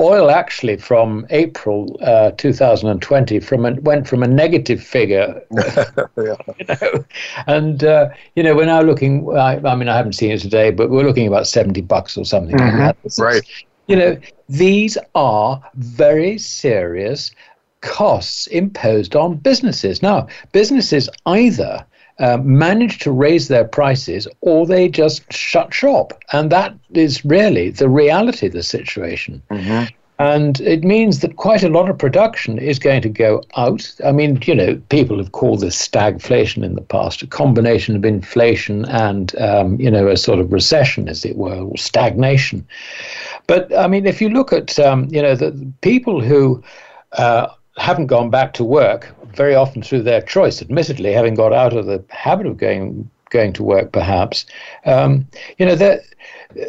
Oil actually from April uh, 2020 from a, went from a negative figure, you know, and uh, you know we're now looking. I, I, mean, I haven't seen it today, but we're looking about 70 bucks or something mm-hmm. like that. right. You know, these are very serious costs imposed on businesses. Now, businesses either uh, manage to raise their prices or they just shut shop. And that is really the reality of the situation. Mm-hmm. And it means that quite a lot of production is going to go out. I mean, you know, people have called this stagflation in the past, a combination of inflation and, um, you know, a sort of recession, as it were, or stagnation. But I mean, if you look at, um, you know, the people who uh, haven't gone back to work, very often through their choice, admittedly, having got out of the habit of going going to work, perhaps, um, you know, they're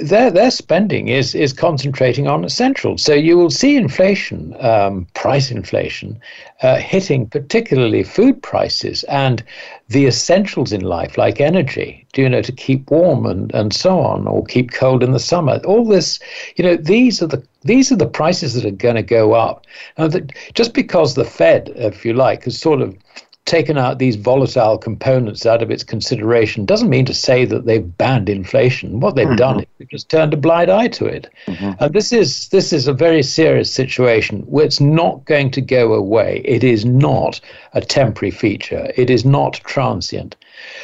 their their spending is is concentrating on essentials. So you will see inflation, um, price inflation, uh, hitting particularly food prices and the essentials in life, like energy. Do you know to keep warm and and so on, or keep cold in the summer? All this, you know, these are the these are the prices that are going to go up. Now, that just because the Fed, if you like, has sort of taken out these volatile components out of its consideration doesn't mean to say that they've banned inflation. What they've mm-hmm. done is they've just turned a blind eye to it. Mm-hmm. And this is this is a very serious situation it's not going to go away. It is not a temporary feature. It is not transient.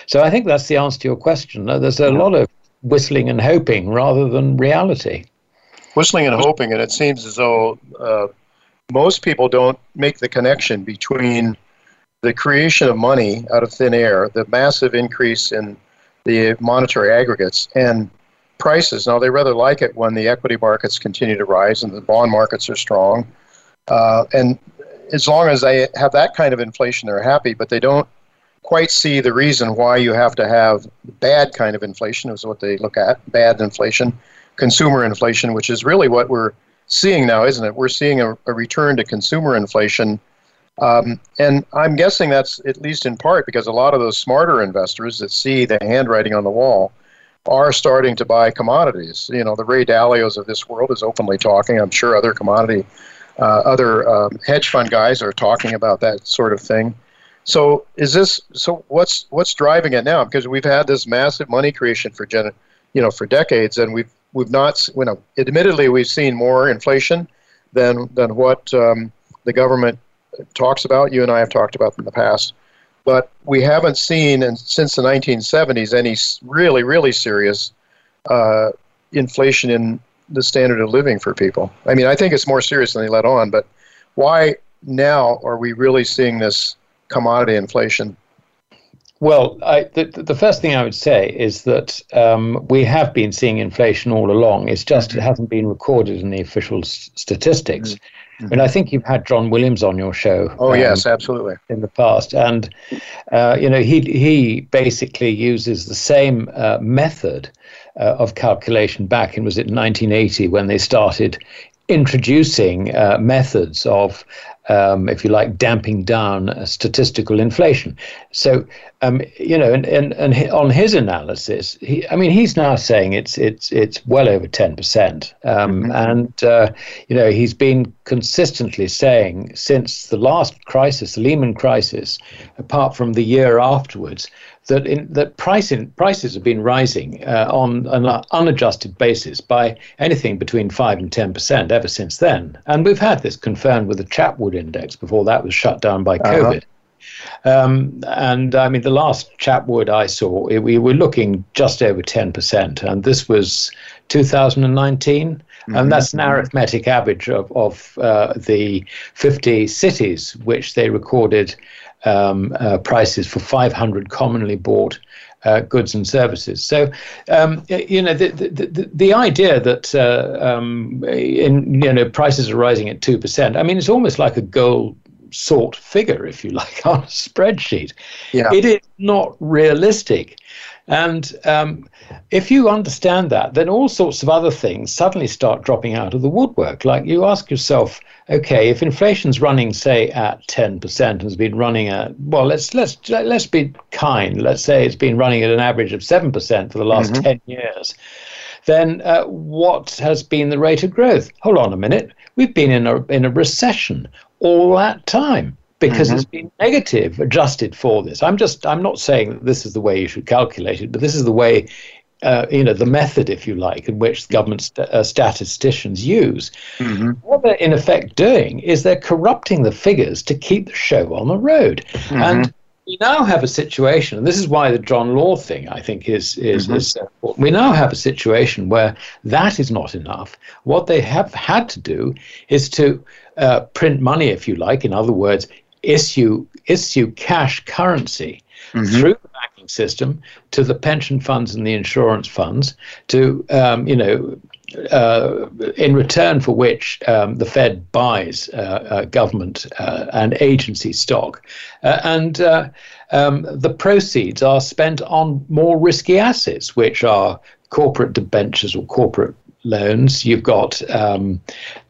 So I think that's the answer to your question. There's a lot of whistling and hoping rather than reality. Whistling and hoping, and it seems as though uh, most people don't make the connection between the creation of money out of thin air, the massive increase in the monetary aggregates, and prices. Now, they rather like it when the equity markets continue to rise and the bond markets are strong. Uh, and as long as they have that kind of inflation, they're happy, but they don't quite see the reason why you have to have bad kind of inflation, is what they look at bad inflation, consumer inflation, which is really what we're seeing now, isn't it? We're seeing a, a return to consumer inflation um, and I'm guessing that's at least in part because a lot of those smarter investors that see the handwriting on the wall are starting to buy commodities. You know, the Ray Dalios of this world is openly talking. I'm sure other commodity, uh, other um, hedge fund guys are talking about that sort of thing. So is this so? What's what's driving it now? Because we've had this massive money creation for gen, you know, for decades, and we've we've not, you know, admittedly we've seen more inflation than than what um, the government talks about, you and I have talked about in the past. But we haven't seen in, since the 1970s any really, really serious uh, inflation in the standard of living for people. I mean, I think it's more serious than they let on, but why now are we really seeing this commodity inflation? Well, I, the, the first thing I would say is that um, we have been seeing inflation all along. It's just it hasn't been recorded in the official s- statistics. Mm-hmm. Mm-hmm. And I think you've had John Williams on your show. Oh um, yes, absolutely. In the past, and uh, you know he he basically uses the same uh, method uh, of calculation back in was it 1980 when they started introducing uh, methods of um, if you like, damping down uh, statistical inflation. So, um, you know, and, and, and on his analysis, he, I mean, he's now saying it's it's it's well over ten percent, um, mm-hmm. and uh, you know, he's been consistently saying since the last crisis, the Lehman crisis, apart from the year afterwards, that in, that pricing prices have been rising uh, on an unadjusted basis by anything between five and ten percent ever since then, and we've had this confirmed with the Chapwood Index before that was shut down by uh-huh. COVID. Um, and I mean, the last Chapwood I saw, it, we were looking just over 10%, and this was 2019. Mm-hmm. And that's an arithmetic average of, of uh, the 50 cities which they recorded um, uh, prices for 500 commonly bought uh, goods and services. So, um, you know, the, the, the, the idea that uh, um, in, you know prices are rising at two percent. I mean, it's almost like a goal sort figure, if you like, on a spreadsheet. Yeah. It is not realistic. And um, if you understand that, then all sorts of other things suddenly start dropping out of the woodwork. Like you ask yourself, okay, if inflation's running, say, at 10% and has been running at, well, let's let's let's be kind. Let's say it's been running at an average of 7% for the last mm-hmm. 10 years. Then uh, what has been the rate of growth? Hold on a minute. We've been in a in a recession all that time because mm-hmm. it's been negative adjusted for this. I'm just I'm not saying that this is the way you should calculate it, but this is the way uh, you know the method, if you like, in which government st- uh, statisticians use. Mm-hmm. What they're in effect doing is they're corrupting the figures to keep the show on the road, mm-hmm. and we now have a situation, and this is why the John Law thing, I think, is is, mm-hmm. is so important. We now have a situation where that is not enough. What they have had to do is to uh, print money, if you like. In other words, issue issue cash currency mm-hmm. through the banking system to the pension funds and the insurance funds to um, you know uh, in return for which um, the Fed buys uh, uh, government uh, and agency stock. Uh, and uh, um, the proceeds are spent on more risky assets, which are corporate debentures or corporate loans, you've got um,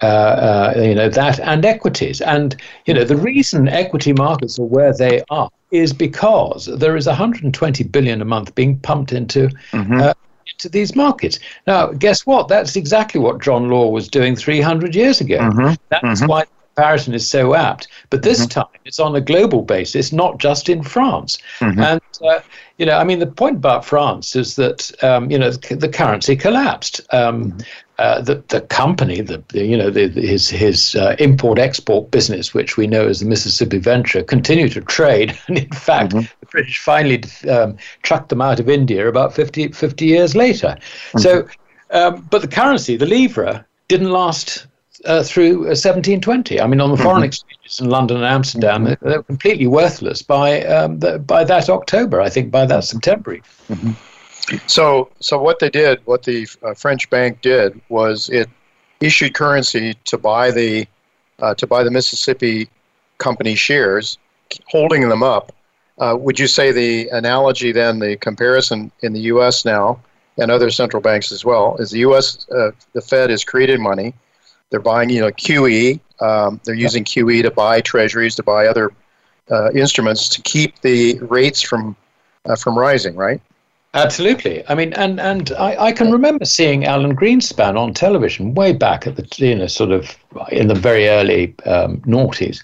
uh, uh, you know that and equities, and you know the reason equity markets are where they are is because there is 120 billion a month being pumped into. Mm-hmm. Uh, into these markets. Now, guess what? That's exactly what John Law was doing 300 years ago. Mm-hmm. That's mm-hmm. why comparison is so apt. But this mm-hmm. time it's on a global basis, not just in France. Mm-hmm. And, uh, you know, I mean, the point about France is that, um, you know, the, the currency collapsed. Um, mm-hmm. uh, the, the company, the, the you know, the, his, his uh, import export business, which we know as the Mississippi Venture, continued to trade. And in fact, mm-hmm. the British finally um, chucked them out of India about 50, 50 years later. So, mm-hmm. um, but the currency, the livre, didn't last uh, through 1720. Uh, I mean, on the mm-hmm. foreign exchanges in London and Amsterdam, mm-hmm. they were completely worthless by um, the, by that October. I think by that September. Mm-hmm. So, so what they did, what the uh, French bank did, was it issued currency to buy the uh, to buy the Mississippi company shares, holding them up. Uh, would you say the analogy then, the comparison in the U.S. now and other central banks as well, is the U.S. Uh, the Fed has created money they're buying, you know, QE. Um, they're using QE to buy treasuries, to buy other uh, instruments to keep the rates from uh, from rising, right? Absolutely. I mean, and and I, I can remember seeing Alan Greenspan on television way back at the you know sort of in the very early um, noughties,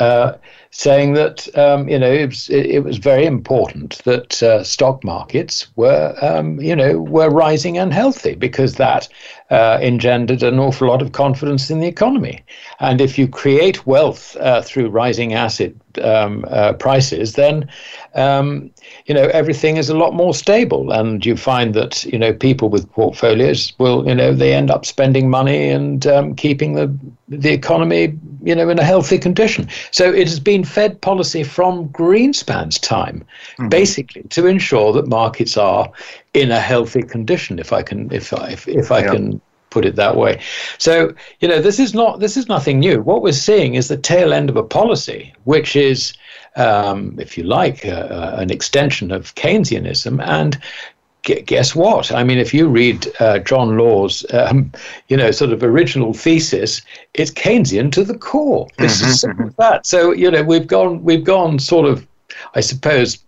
uh, saying that um, you know it was, it was very important that uh, stock markets were um, you know were rising and healthy because that uh, engendered an awful lot of confidence in the economy. And if you create wealth uh, through rising asset um, uh, prices, then um, you know everything is a lot more stable, and you find that you know people with portfolios will you know they end up spending money and um, keeping the the economy you know in a healthy condition. So it has been Fed policy from Greenspan's time, mm-hmm. basically to ensure that markets are in a healthy condition. If I can, if I if, if I yeah. can put it that way. So, you know, this is not this is nothing new. What we're seeing is the tail end of a policy, which is, um, if you like, uh, uh an extension of Keynesianism. And guess what? I mean, if you read uh, John Law's, um, you know, sort of original thesis, it's Keynesian to the core. This mm-hmm. is simple as that. So, you know, we've gone we've gone sort of, I suppose,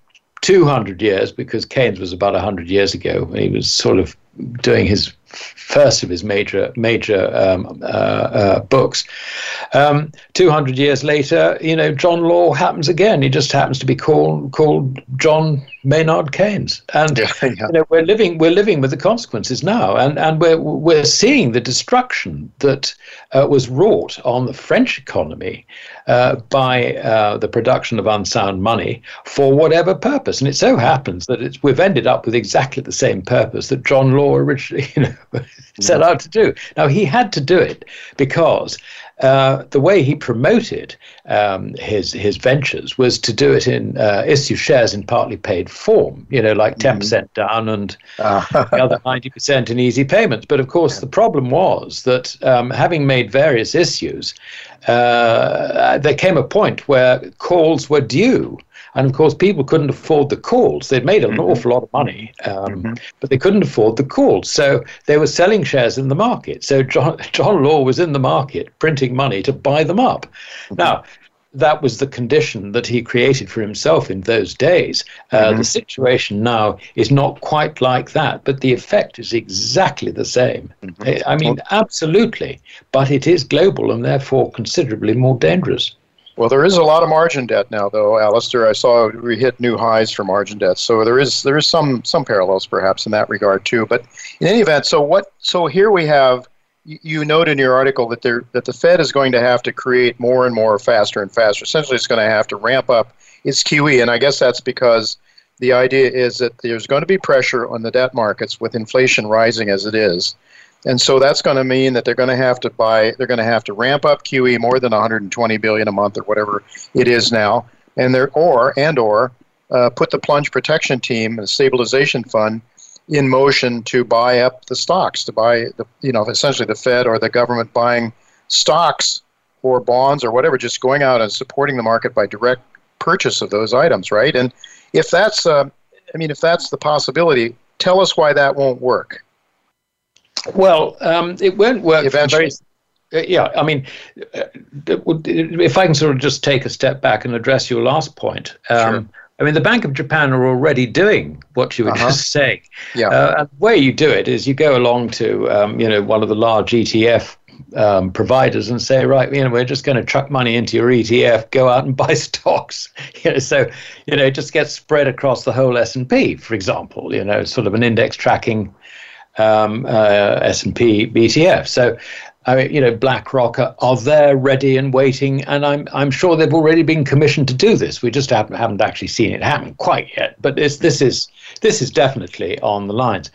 200 years because Keynes was about 100 years ago. When he was sort of doing his first of his major major um, uh, uh, books. Um, 200 years later, you know, John Law happens again. He just happens to be called called John Maynard Keynes, and yeah, yeah. You know, we're living we're living with the consequences now, and and we're we're seeing the destruction that uh, was wrought on the French economy uh, by uh, the production of unsound money for whatever purpose, and it so happens that it's we've ended up with exactly the same purpose that John Law originally you know set out to do. Now he had to do it because uh, the way he promoted um, his his ventures was to do it in uh, issue shares in partly paid form, you know, like 10% mm-hmm. down and uh. the other 90% in easy payments. But of course, the problem was that um, having made various issues, uh, there came a point where calls were due and of course, people couldn't afford the calls. They'd made an mm-hmm. awful lot of money, um, mm-hmm. but they couldn't afford the calls. So they were selling shares in the market. So John, John Law was in the market printing money to buy them up. Mm-hmm. Now, that was the condition that he created for himself in those days. Uh, mm-hmm. The situation now is not quite like that, but the effect is exactly the same. Mm-hmm. I mean, absolutely, but it is global and therefore considerably more dangerous. Well, there is a lot of margin debt now, though, Alasdair. I saw we hit new highs for margin debt, so there is there is some some parallels perhaps in that regard too. But in any event, so what? So here we have. You note in your article that there that the Fed is going to have to create more and more faster and faster. Essentially, it's going to have to ramp up its QE, and I guess that's because the idea is that there's going to be pressure on the debt markets with inflation rising as it is. And so that's going to mean that they're going to have to buy, they're going to have to ramp up QE more than 120 billion a month or whatever it is now, and they're or and or uh, put the plunge protection team, the stabilization fund, in motion to buy up the stocks, to buy the you know essentially the Fed or the government buying stocks or bonds or whatever, just going out and supporting the market by direct purchase of those items, right? And if that's, uh, I mean, if that's the possibility, tell us why that won't work. Well, um, it won't work Eventually. Very, uh, yeah, I mean, uh, if I can sort of just take a step back and address your last point. Um, sure. I mean, the Bank of Japan are already doing what you were uh-huh. just saying. Yeah. Uh, and the way you do it is you go along to, um, you know, one of the large ETF um, providers and say, right, you know, we're just going to chuck money into your ETF, go out and buy stocks. You know, so you know, it just gets spread across the whole S and P, for example. You know, sort of an index tracking um, uh, S&P ETF. So, I mean, you know, BlackRock are, are there ready and waiting, and I'm I'm sure they've already been commissioned to do this. We just haven't haven't actually seen it happen quite yet. But this this is this is definitely on the lines.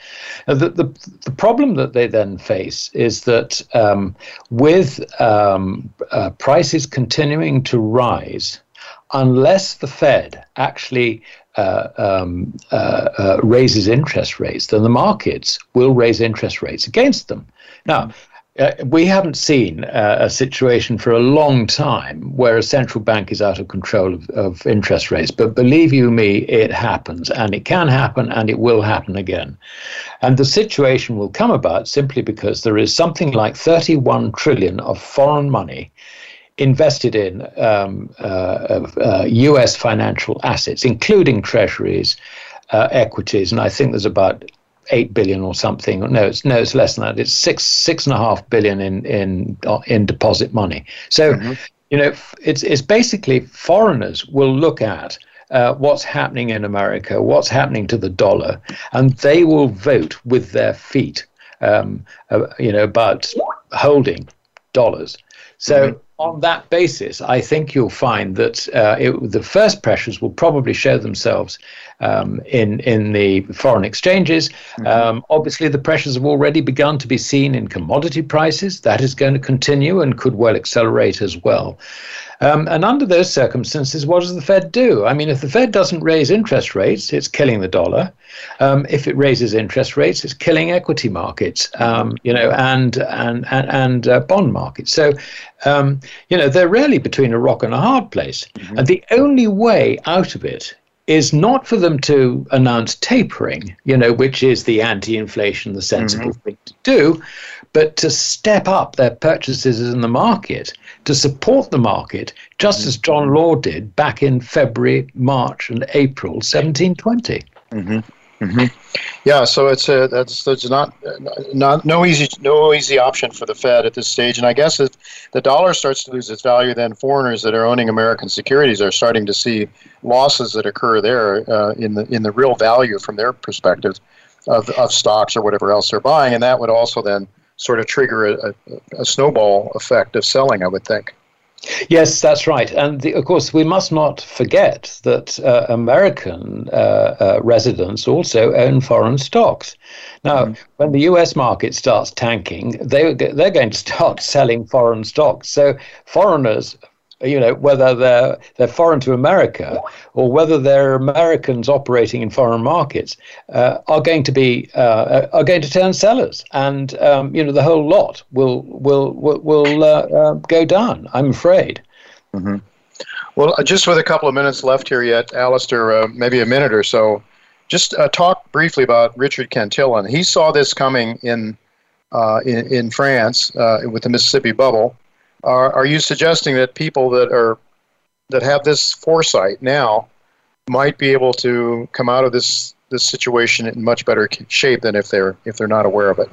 Now, the, the the problem that they then face is that um, with um, uh, prices continuing to rise, unless the Fed actually uh, um, uh, uh, raises interest rates, then the markets will raise interest rates against them. Now, uh, we haven't seen uh, a situation for a long time where a central bank is out of control of, of, interest rates. But believe you me, it happens, and it can happen, and it will happen again. And the situation will come about simply because there is something like 31 trillion of foreign money invested in um, uh, uh, US financial assets, including treasuries, uh, equities, and I think there's about eight billion or something. No, it's no, it's less than that. It's six six and a half billion in in uh, in deposit money. So, mm-hmm. you know, it's it's basically foreigners will look at. Uh, what's happening in America, what's happening to the dollar, and they will vote with their feet, um, uh, you know, about holding dollars. So mm-hmm on that basis, I think you'll find that uh, it, the first pressures will probably show themselves um, in in the foreign exchanges. Mm-hmm. Um, obviously, the pressures have already begun to be seen in commodity prices. That is going to continue and could well accelerate as well. Um, and under those circumstances, what does the Fed do? I mean, if the Fed doesn't raise interest rates, it's killing the dollar. Um, if it raises interest rates, it's killing equity markets, um, you know, and and and, and uh, bond markets. So, um, you know, they're really between a rock and a hard place. Mm-hmm. And the only way out of it is not for them to announce tapering, you know, which is the anti-inflation, the sensible mm-hmm. thing to do, but to step up their purchases in the market to support the market, just as John Law did back in February, March, and April 1720. Mm-hmm. Mm-hmm. Yeah, so it's a that's there's not not no easy no easy option for the Fed at this stage, and I guess if the dollar starts to lose its value, then foreigners that are owning American securities are starting to see losses that occur there uh, in the in the real value from their perspective of of stocks or whatever else they're buying, and that would also then sort of trigger a, a, snowball effect of selling, I would think. Yes, that's right. And the, of course, we must not forget that uh, American uh, uh, residents also own foreign stocks. Now, mm-hmm. when the US market starts tanking, they, they're going to start selling foreign stocks. So, foreigners you know, whether they're they're foreign to America or whether they're Americans operating in foreign markets, uh, are going to be uh, are going to turn sellers, and um, you know the whole lot will will will, will uh, uh go down. I'm afraid. Mm-hmm. Well, uh, just with a couple of minutes left here yet, Alasdair, uh, maybe a minute or so, just talk briefly about Richard Cantillon. He saw this coming in in, in France with the Mississippi bubble are, are you suggesting that people that are that have this foresight now might be able to come out of this this situation in much better shape than if they're if they're not aware of it?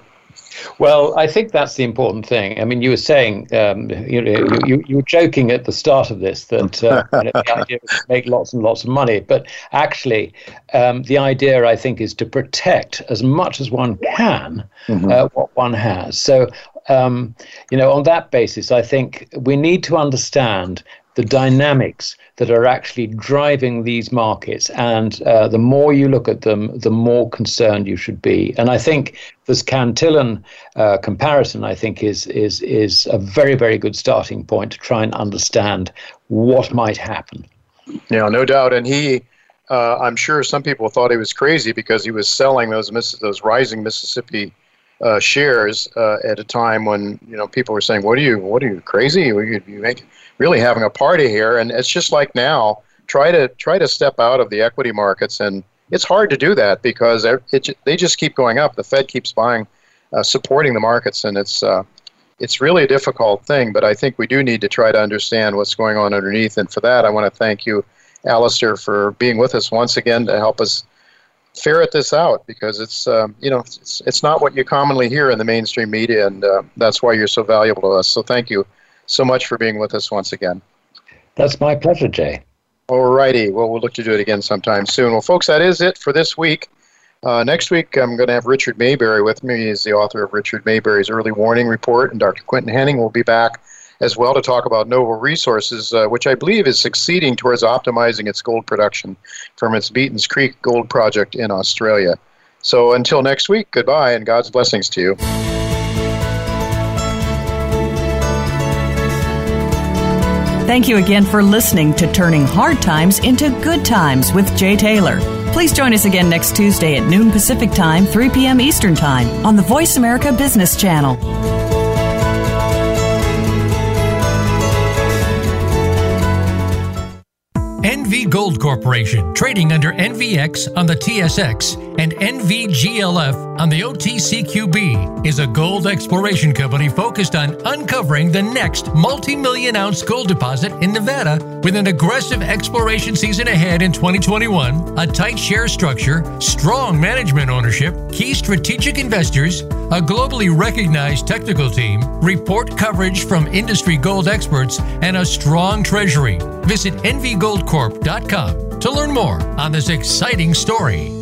Well, I think that's the important thing. I mean, you were saying, um, you, know, you, you, were joking at the start of this that uh, the idea was to make lots and lots of money, but actually, um, the idea I think is to protect as much as one can mm-hmm. uh, what one has. So, um, you know, on that basis, I think we need to understand the dynamics that are actually driving these markets. And uh, the more you look at them, the more concerned you should be. And I think this Cantillon uh, comparison, I think, is is is a very very good starting point to try and understand what might happen. Yeah, no doubt. And he. Uh, I'm sure some people thought he was crazy because he was selling those those rising Mississippi uh, shares uh, at a time when you know people were saying, "What are you? What are you crazy? Are you, make really having a party here?" And it's just like now, try to try to step out of the equity markets, and it's hard to do that because it, they just keep going up. The Fed keeps buying, uh, supporting the markets, and it's uh, it's really a difficult thing. But I think we do need to try to understand what's going on underneath, and for that, I want to thank you, Alasdair, for being with us once again to help us ferret this out because it's um, you know it's, it's not what you commonly hear in the mainstream media, and uh, that's why you're so valuable to us. So thank you so much for being with us once again. That's my pleasure, Jay. All righty. Well, we'll look to do it again sometime soon. Well, folks, that is it for this week. Uh, next week, I'm going to have Richard Maybury with me. He's the author of Richard Maybury's Early Warning Report, and Dr. Quinton Hennigh will be back as well to talk about Novo Resources, uh, which I believe is succeeding towards optimizing its gold production from its Beaton's Creek gold project in Australia. So until next week, goodbye and God's blessings to you. Thank you again for listening to Turning Hard Times into Good Times with Jay Taylor. Please join us again next Tuesday at noon Pacific Time, 3 p.m. Eastern Time on the Voice America Business Channel. NV Gold Corporation, trading under NVX on the TSX and NVGLF on the OTCQB, is a gold exploration company focused on uncovering the next multi million ounce gold deposit in Nevada with an aggressive exploration season ahead in 2021, a tight share structure, strong management ownership, key strategic investors, a globally recognized technical team, report coverage from industry gold experts, and a strong treasury. Visit NVGoldCorp.com to learn more on this exciting story.